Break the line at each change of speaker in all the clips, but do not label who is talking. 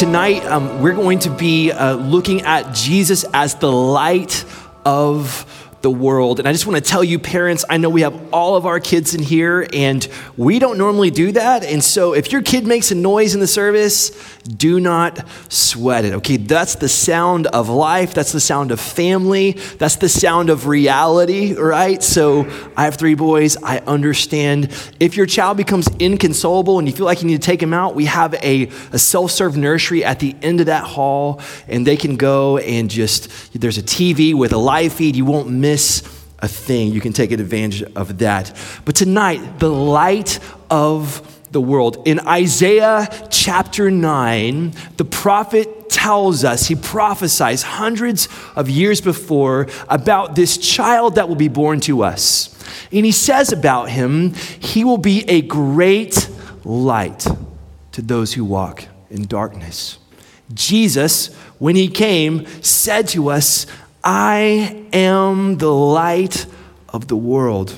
Tonight, um, we're going to be uh, looking at Jesus as the light of the world. And I just want to tell you, parents, I know we have all of our kids in here, and we don't normally do that. And so if your kid makes a noise in the service, do not sweat it, okay? That's the sound of life. That's the sound of family. That's the sound of reality, right? So I have three boys. I understand. If your child becomes inconsolable and you feel like you need to take them out, we have a, a self serve nursery at the end of that hall, and they can go and just, there's a TV with a live feed. You won't miss miss a thing. You can take advantage of that. But tonight, the light of the world. In Isaiah chapter 9, the prophet tells us, he prophesies hundreds of years before about this child that will be born to us. And he says about him, he will be a great light to those who walk in darkness. Jesus, when he came, said to us, I am the light of the world.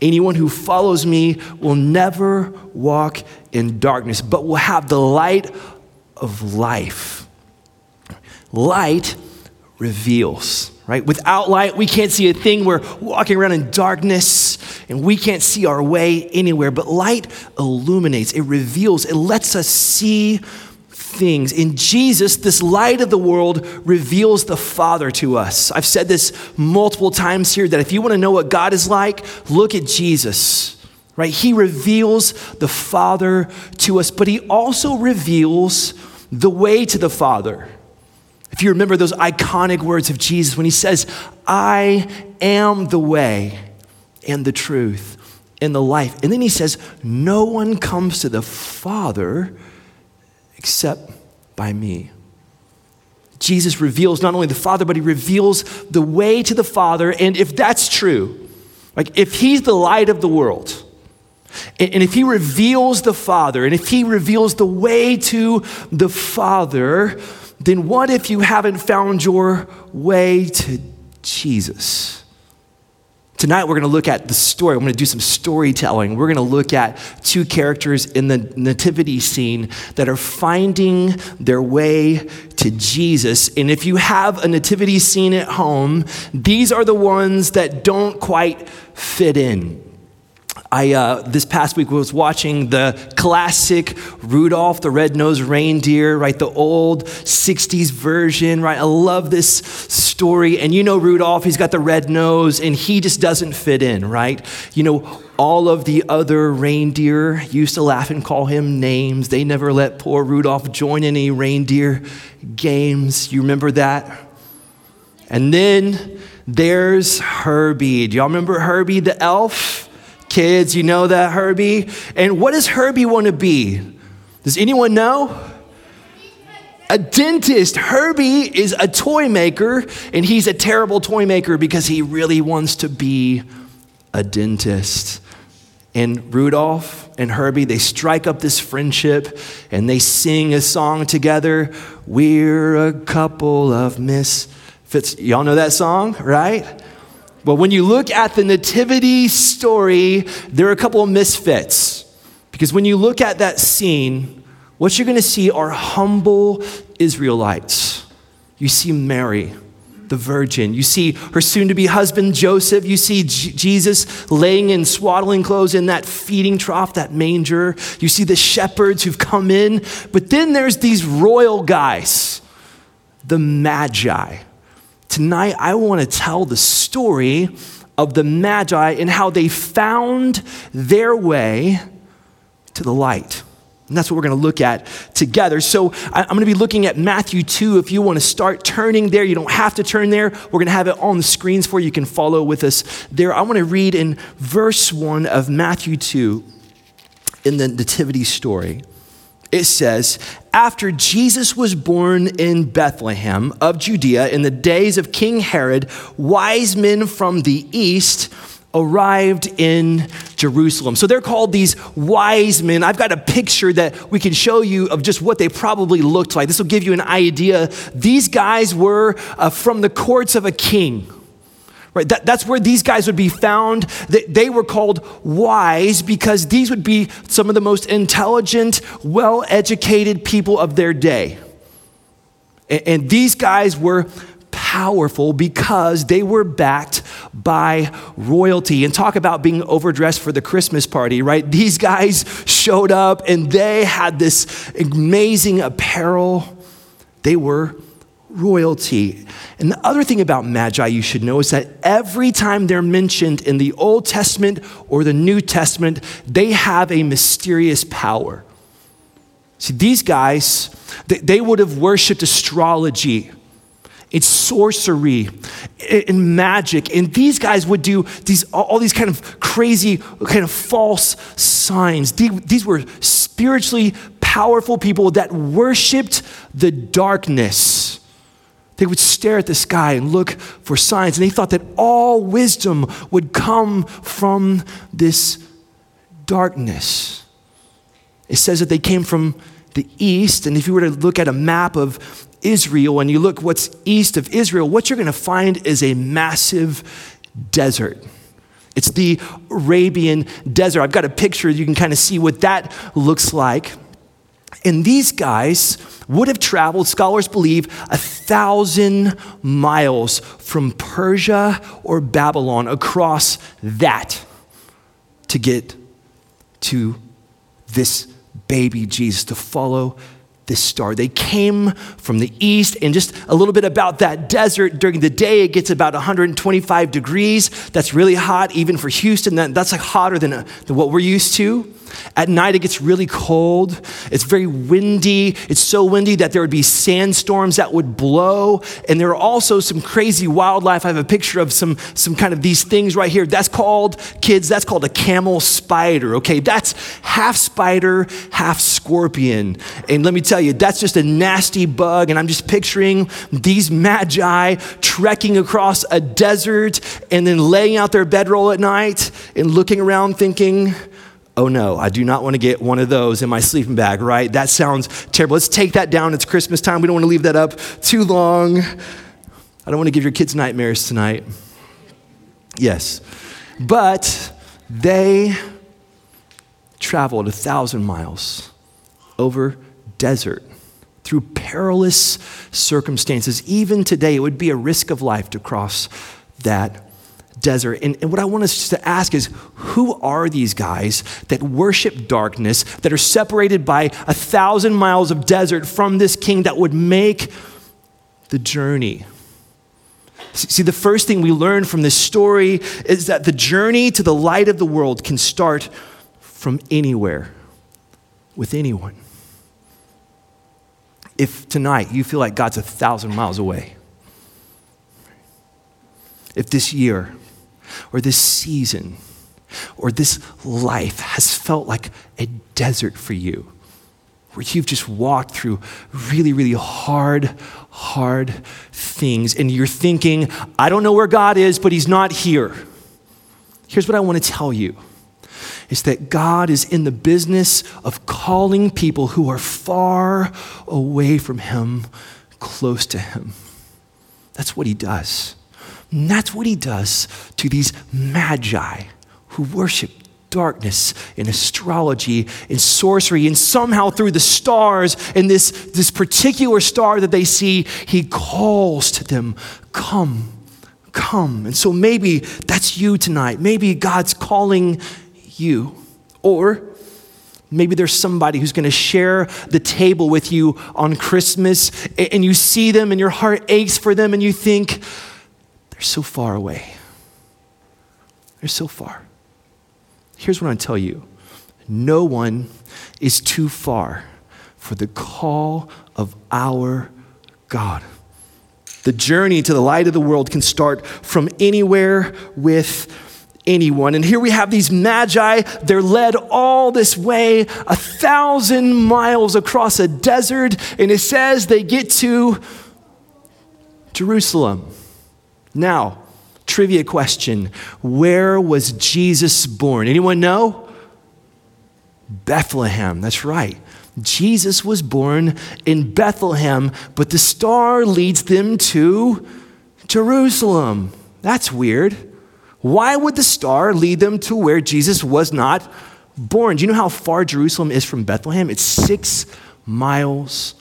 Anyone who follows me will never walk in darkness, but will have the light of life. Light reveals, right? Without light, we can't see a thing. We're walking around in darkness and we can't see our way anywhere. But light illuminates, it reveals, it lets us see things. In Jesus, this light of the world reveals the Father to us. I've said this multiple times here that if you want to know what God is like, look at Jesus. Right? He reveals the Father to us, but he also reveals the way to the Father. If you remember those iconic words of Jesus when he says, I am the way and the truth and the life. And then he says, No one comes to the Father except by me. Jesus reveals not only the Father, but he reveals the way to the Father. And if that's true, like if he's the light of the world, and if he reveals the Father, and if he reveals the way to the Father, then what if you haven't found your way to Jesus? Tonight, we're going to look at the story. I'm going to do some storytelling. We're going to look at two characters in the nativity scene that are finding their way to Jesus. And if you have a nativity scene at home, these are the ones that don't quite fit in. I, uh, this past week, was watching the classic Rudolph the Red-Nosed Reindeer, right? The old 60s version, right? I love this story. And you know Rudolph, he's got the red nose, and he just doesn't fit in, right? You know, all of the other reindeer used to laugh and call him names. They never let poor Rudolph join any reindeer games. You remember that? And then there's Herbie. Do y'all remember Herbie the elf? Kids, you know that Herbie? And what does Herbie want to be? Does anyone know? A dentist. Herbie is a toy maker, and he's a terrible toy maker because he really wants to be a dentist. And Rudolph and Herbie, they strike up this friendship and they sing a song together. We're a couple of misfits. Y'all know that song, right? But when you look at the nativity story, there are a couple of misfits. Because when you look at that scene, what you're going to see are humble Israelites. You see Mary, the virgin. You see her soon to be husband, Joseph. You see J- Jesus laying in swaddling clothes in that feeding trough, that manger. You see the shepherds who've come in. But then there's these royal guys, the Magi. Tonight, I want to tell the story of the Magi and how they found their way to the light. And that's what we're going to look at together. So I'm going to be looking at Matthew 2. If you want to start turning there, you don't have to turn there. We're going to have it on the screens for you. You can follow with us there. I want to read in verse 1 of Matthew 2. in the Nativity story, it says, after Jesus was born in Bethlehem of Judea in the days of King Herod, wise men from the east arrived in Jerusalem. So they're called these wise men. I've got a picture that we can show you of just what they probably looked like. This will give you an idea. These guys were uh, from the courts of a king. Right, that, that's where these guys would be found. They, they were called wise because these would be some of the most intelligent, well educated people of their day. And, and these guys were powerful because they were backed by royalty. And talk about being overdressed for the Christmas party, right? These guys showed up and they had this amazing apparel. They were royalty. And the other thing about magi you should know is that every time they're mentioned in the Old Testament or the New Testament, they have a mysterious power. See, these guys, they, would have worshiped astrology. It's sorcery and magic. And these guys would do these, all these kind of crazy, kind of false signs. These were spiritually powerful people that worshiped the darkness they would stare at the sky and look for signs, and they thought that all wisdom would come from this darkness. It says that they came from the east, and if you were to look at a map of Israel and you look what's east of Israel, what you're going to find is a massive desert. It's the Arabian desert. I've got a picture, you can kind of see what that looks like. And these guys would have traveled, scholars believe, a thousand miles from Persia or Babylon across that to get to this baby Jesus, to follow this star. They came from the east, and just a little bit about that desert. During the day, it gets about 125 degrees. That's really hot, even for Houston. That, that's like hotter than, uh, than what we're used to. At night, it gets really cold. It's very windy. It's so windy that there would be sandstorms that would blow. And there are also some crazy wildlife. I have a picture of some, some kind of these things right here. That's called, kids, that's called a camel spider, okay? That's half spider, half scorpion. And let me tell you, that's just a nasty bug. And I'm just picturing these magi trekking across a desert and then laying out their bedroll at night and looking around thinking, oh no, I do not want to get one of those in my sleeping bag, right? That sounds terrible. Let's take that down. It's Christmas time. We don't want to leave that up too long. I don't want to give your kids nightmares tonight. Yes. But they traveled a thousand miles over desert through perilous circumstances. Even today, it would be a risk of life to cross that desert. And, and, what I want us to ask is who are these guys that worship darkness, that are separated by a thousand miles of desert from this king that would make the journey? See, the first thing we learn from this story is that the journey to the light of the world can start from anywhere, with anyone. If tonight you feel like God's a thousand miles away, if this year or this season or this life has felt like a desert for you, where you've just walked through really, really hard, hard things, and you're thinking, I don't know where God is, but He's not here. Here's what I want to tell you is that God is in the business of calling people who are far away from Him close to Him. That's what He does. And that's what he does to these magi who worship darkness and astrology and sorcery. And somehow through the stars and this, this particular star that they see he calls to them come come. And so maybe that's you tonight. Maybe god's calling you. Or Maybe there's somebody who's going to share the table with you on Christmas, and you see them, and your heart aches for them, and you think, they're so far away. They're so far. Here's what I tell you no one is too far for the call of our God. The journey to the light of the world can start from anywhere with anyone. And here we have these magi. They're led all this way, a thousand miles across a desert. And it says they get to Jerusalem. Now, trivia question Where was Jesus born? Anyone know? Bethlehem. That's right. Jesus was born in Bethlehem, but the star leads them to Jerusalem. That's weird. Why would the star lead them to where Jesus was not born? Do you know how far Jerusalem is from Bethlehem? It's six miles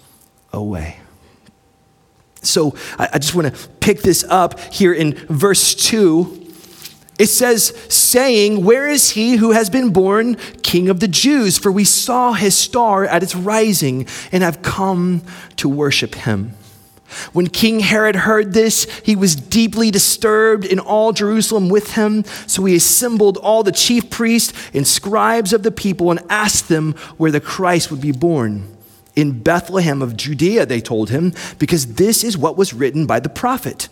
away. So I, just want to pick this up here in verse 2. It says, saying, Where is he who has been born king of the Jews? For we saw his star at its rising and have come to worship him. When King Herod heard this, he was deeply disturbed, in all Jerusalem with him. So he assembled all the chief priests and scribes of the people and asked them where the Christ would be born. In Bethlehem of Judea, they told him, because this is what was written by the prophet.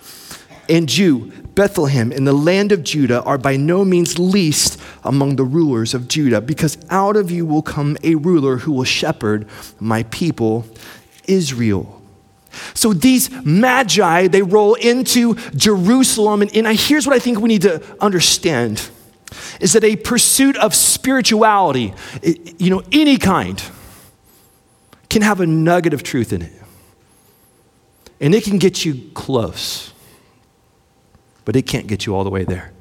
And you, Bethlehem, in the land of Judah, are by no means least among the rulers of Judah, because out of you will come a ruler who will shepherd my people, Israel. So these magi, they roll into Jerusalem. And, and here's what I think we need to understand is that a pursuit of spirituality, you know, any kind, can have a nugget of truth in it. And it can get you close, but it can't get you all the way there.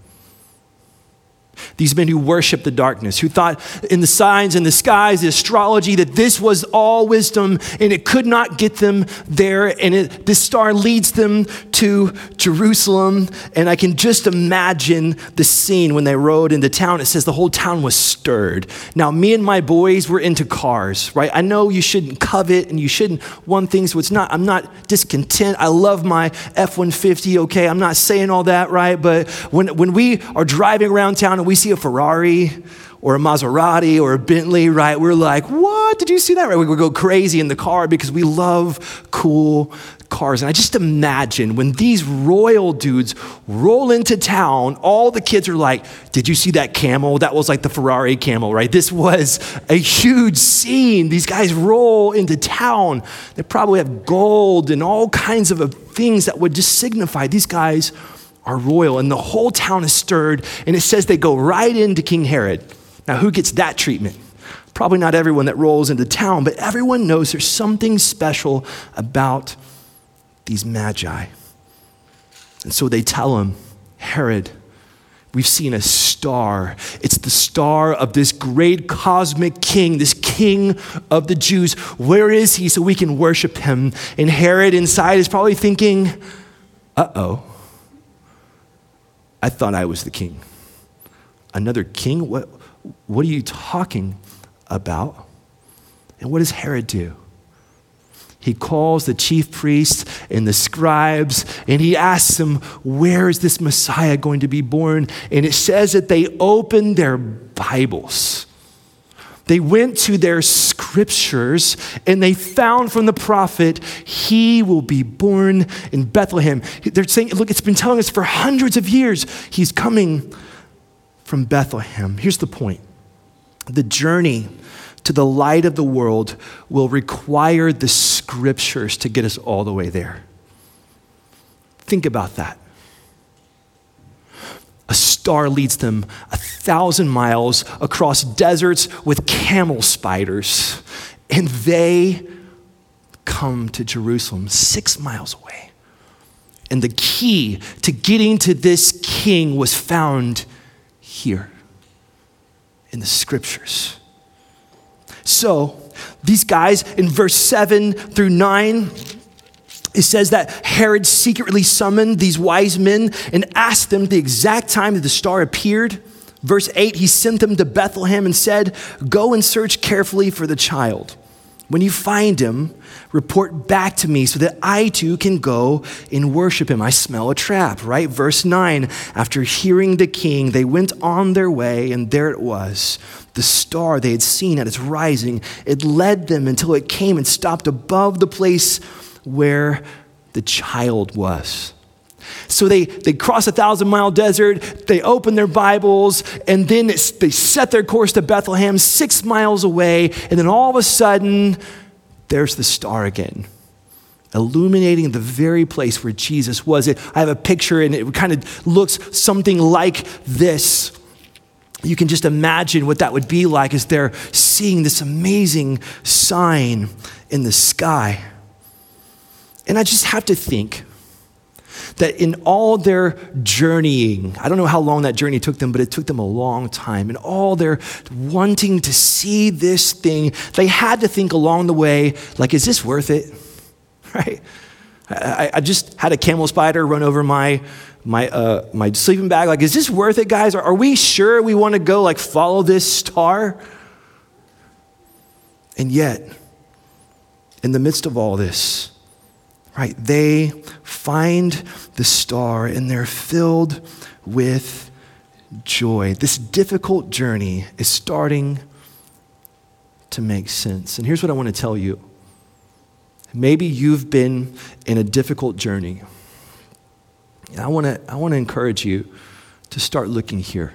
These men who worshiped the darkness, who thought in the signs and the skies, the astrology, that this was all wisdom and it could not get them there. And it, this star leads them to Jerusalem. And I can just imagine the scene when they rode into town. It says the whole town was stirred. Now, me and my boys were into cars, right? I know you shouldn't covet and you shouldn't want things, so it's not, I'm not discontent. I love my F 150, okay? I'm not saying all that, right? But when, when we are driving around town and we see a Ferrari or a Maserati or a Bentley, right? We're like, what? Did you see that? Right? We go crazy in the car because we love cool cars. And I just imagine when these royal dudes roll into town, all the kids are like, did you see that camel? That was like the Ferrari camel, right? This was a huge scene. These guys roll into town. They probably have gold and all kinds of things that would just signify these guys are royal. And the whole town is stirred. And it says they go right into King Herod. Now, who gets that treatment? Probably not everyone that rolls into town, but everyone knows there's something special about these magi. And so they tell him, Herod, we've seen a star. It's the star of this great cosmic king, this king of the Jews. Where is he so we can worship him? And Herod inside is probably thinking, uh oh I thought I was the king. Another king? What, what are you talking about? And what does Herod do? He calls the chief priests and the scribes and he asks them, Where is this Messiah going to be born? And it says that they opened their Bibles they went to their scriptures and they found from the prophet, He will be born in Bethlehem. They're saying, Look, it's been telling us for hundreds of years, He's coming from Bethlehem. Here's the point the journey to the light of the world will require the scriptures to get us all the way there. Think about that star leads them a thousand miles across deserts with camel spiders, and they come to Jerusalem six miles away. And the key to getting to this king was found here in the scriptures. So, these guys in verse 7 through 9, it says that Herod secretly summoned these wise men and asked them the exact time that the star appeared. Verse 8, he sent them to Bethlehem and said, Go and search carefully for the child. When you find him, report back to me so that I too can go and worship him. I smell a trap, right? Verse 9, after hearing the king, they went on their way, and there it was, the star they had seen at its rising. It led them until it came and stopped above the place where the child was. So they, they cross a thousand mile desert, they open their Bibles, and then they set their course to Bethlehem, six miles away, and then all of a sudden, there's the star again, illuminating the very place where Jesus was. I have a picture, and it kind of looks something like this. You can just imagine what that would be like as they're seeing this amazing sign in the sky. And I just have to think, that in all their journeying, I don't know how long that journey took them, but it took them a long time. In all their wanting to see this thing, they had to think along the way, like, is this worth it? Right? I, I just had a camel spider run over my my uh, my sleeping bag. Like, is this worth it, guys? Are, are we sure we want to go like follow this star? And yet, in the midst of all this, right? They find the star and they're filled with joy. This difficult journey is starting to make sense. And here's what I want to tell you. Maybe you've been in a difficult journey. And I want to I want to encourage you to start looking here.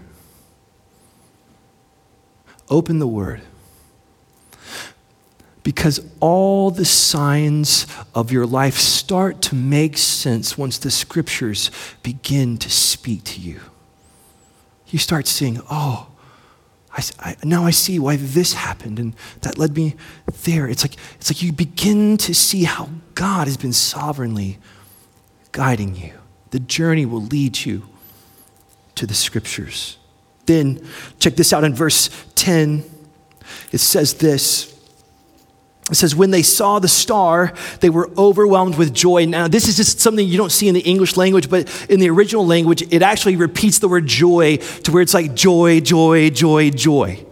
Open the word because all the signs of your life start to make sense once the scriptures begin to speak to you. You start seeing, oh, I, I, now I see why this happened and that led me there. It's like, it's like you begin to see how God has been sovereignly guiding you. The journey will lead you to the scriptures. Then, check this out in verse 10. It says this it says, when they saw the star, they were overwhelmed with joy. Now, this is just something you don't see in the English language, but in the original language, it actually repeats the word joy to where it's like joy, joy, joy, joy.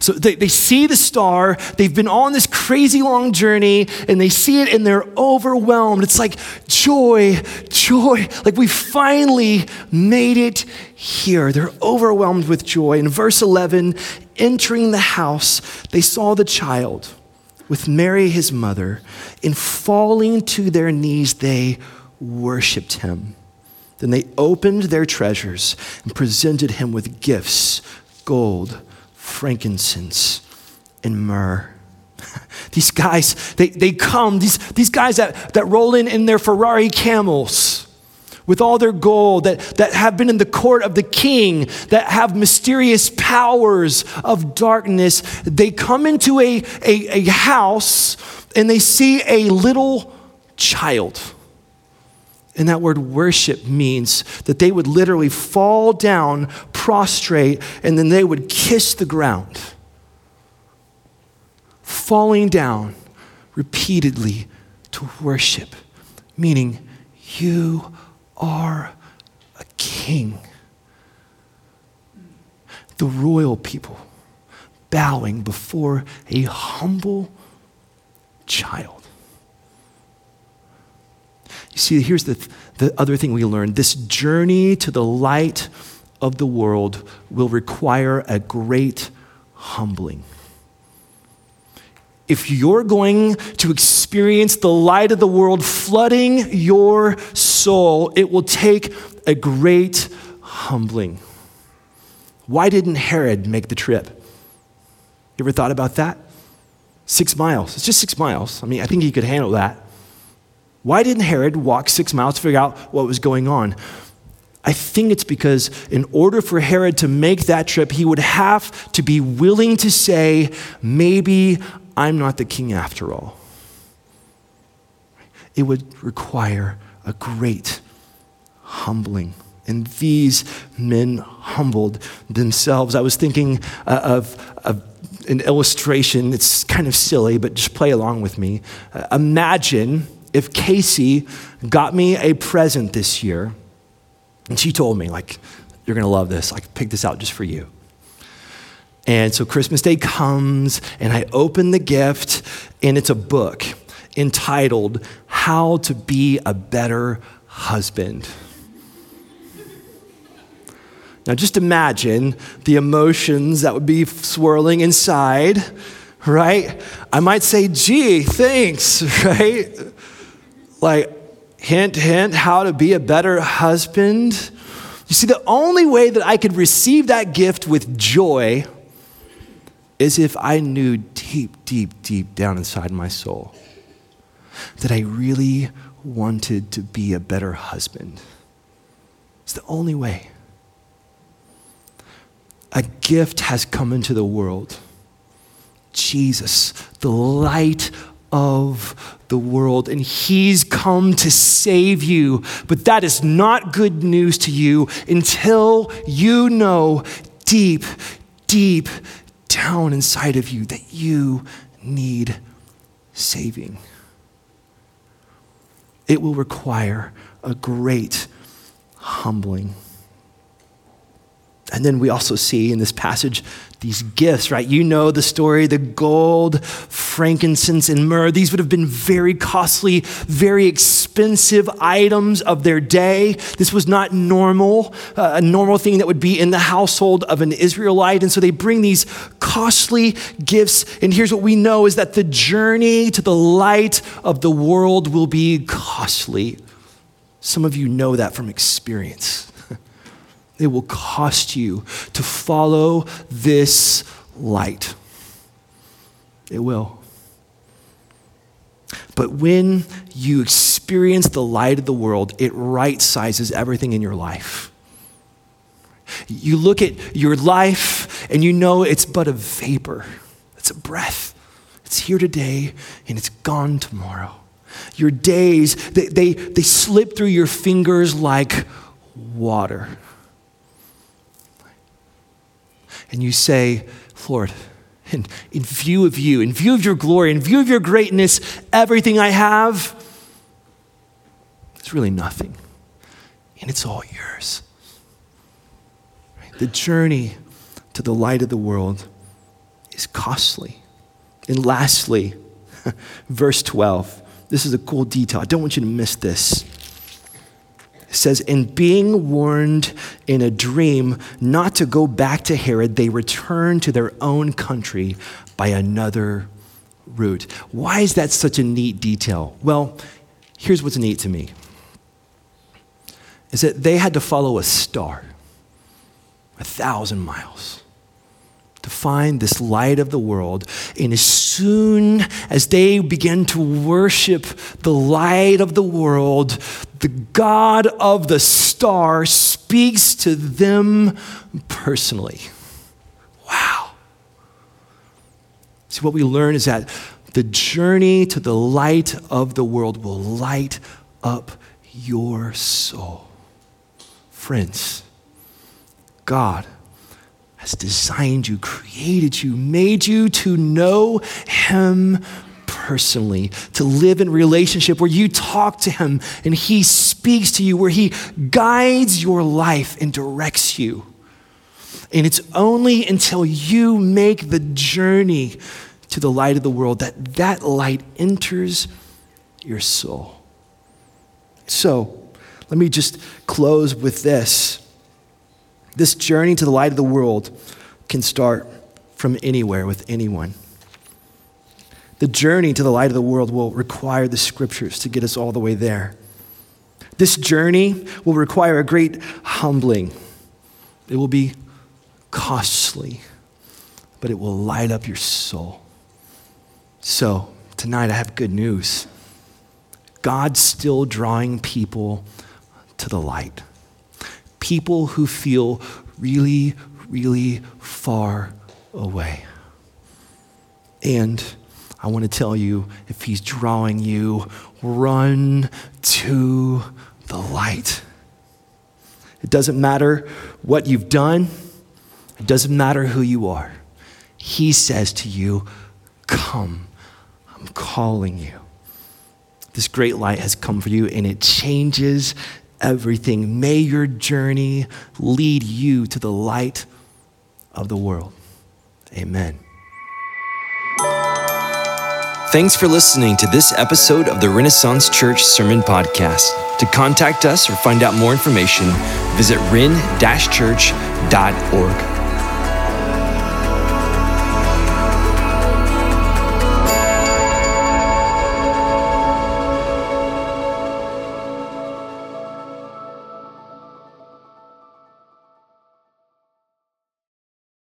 So they, they see the star, they've been on this crazy long journey, and they see it and they're overwhelmed. It's like joy, joy. Like we finally made it here. They're overwhelmed with joy. In verse 11, entering the house, they saw the child with Mary, his mother, in falling to their knees, they worshiped him. Then they opened their treasures and presented him with gifts gold, frankincense, and myrrh. these guys, they, they come, these, these guys that, that roll in in their Ferrari camels with all their gold, that, that have been in the court of the king, that have mysterious powers of darkness, they come into a, a, a house and they see a little child. And that word worship means that they would literally fall down, prostrate, and then they would kiss the ground. Falling down repeatedly to worship, meaning, You are a king. The royal people bowing before a humble child. You see, here's the, the other thing we learned this journey to the light of the world will require a great humbling if you're going to experience the light of the world flooding your soul, it will take a great humbling. Why didn't Herod make the trip? You ever thought about that? Six miles. It's just six miles. I mean, I think he could handle that. Why didn't Herod walk six miles to figure out what was going on? I think it's because in order for Herod to make that trip, he would have to be willing to say, maybe I'm not the king after all. It would require a great humbling. And these men humbled themselves. I was thinking uh, of, of an illustration. It's kind of silly, but just play along with me. Uh, imagine if Casey got me a present this year, and she told me, like, you're going to love this. I picked this out just for you. And so Christmas Day comes, and I open the gift, and it's a book entitled How to Be a Better Husband. Now, just imagine the emotions that would be swirling inside, right? I might say, gee, thanks, right? Like, hint, hint, how to be a better husband. You see, the only way that I could receive that gift with joy is if I knew deep, deep, deep down inside my soul that I really wanted to be a better husband. It's the only way. A gift has come into the world Jesus, the light of the world, and He's come to save you. But that is not good news to you until you know deep, deep down inside of you that you need saving. It will require a great humbling. And then we also see in this passage these gifts, right? You know the story the gold, frankincense, and myrrh. These would have been very costly, very expensive items of their day. This was not normal, uh, a normal thing that would be in the household of an Israelite. And so they bring these costly gifts. And here's what we know is that the journey to the light of the world will be costly. Some of you know that from experience. It will cost you to follow this light. It will. But when you experience the light of the world, it right sizes everything in your life. You look at your life and you know it's but a vapor, it's a breath. It's here today and it's gone tomorrow. Your days, they, they, they slip through your fingers like water and you say, Lord, in, in view of you, in view of your glory, in view of your greatness, everything I have is really nothing. And it's all yours. The journey to the light of the world is costly. And lastly, verse 12. This is a cool detail. I don't want you to miss this says, In being warned in a dream not to go back to Herod, they returned to their own country by another route. Why is that such a neat detail? Well, here's what's neat to me is that they had to follow a star a thousand miles to find this light of the world. And as soon as they begin to worship the light of the world, the God of the star speaks to them personally. Wow. See, what we learn is that the journey to the light of the world will light up your soul. Friends, God has designed you, created you, made you to know Him personally, to live in relationship where you talk to Him and He speaks to you, where He guides your life and directs you. And it's only until you make the journey to the light of the world that that light enters your soul. So, let me just close with this. This journey to the light of the world can start from anywhere with anyone. The journey to the light of the world will require the scriptures to get us all the way there. This journey will require a great humbling. It will be costly, but it will light up your soul. So, tonight I have good news. God's still drawing people to the light people who feel really, really far away. And I want to tell you if he's drawing you, run to the light. It doesn't matter what you've done, it doesn't matter who you are. He says to you, Come, I'm calling you. This great light has come for you, and it changes everything. May your journey lead you to the light of the world. Amen.
Thanks for listening to this episode of the Renaissance Church Sermon Podcast. To contact us or find out more information, visit ren-church.org.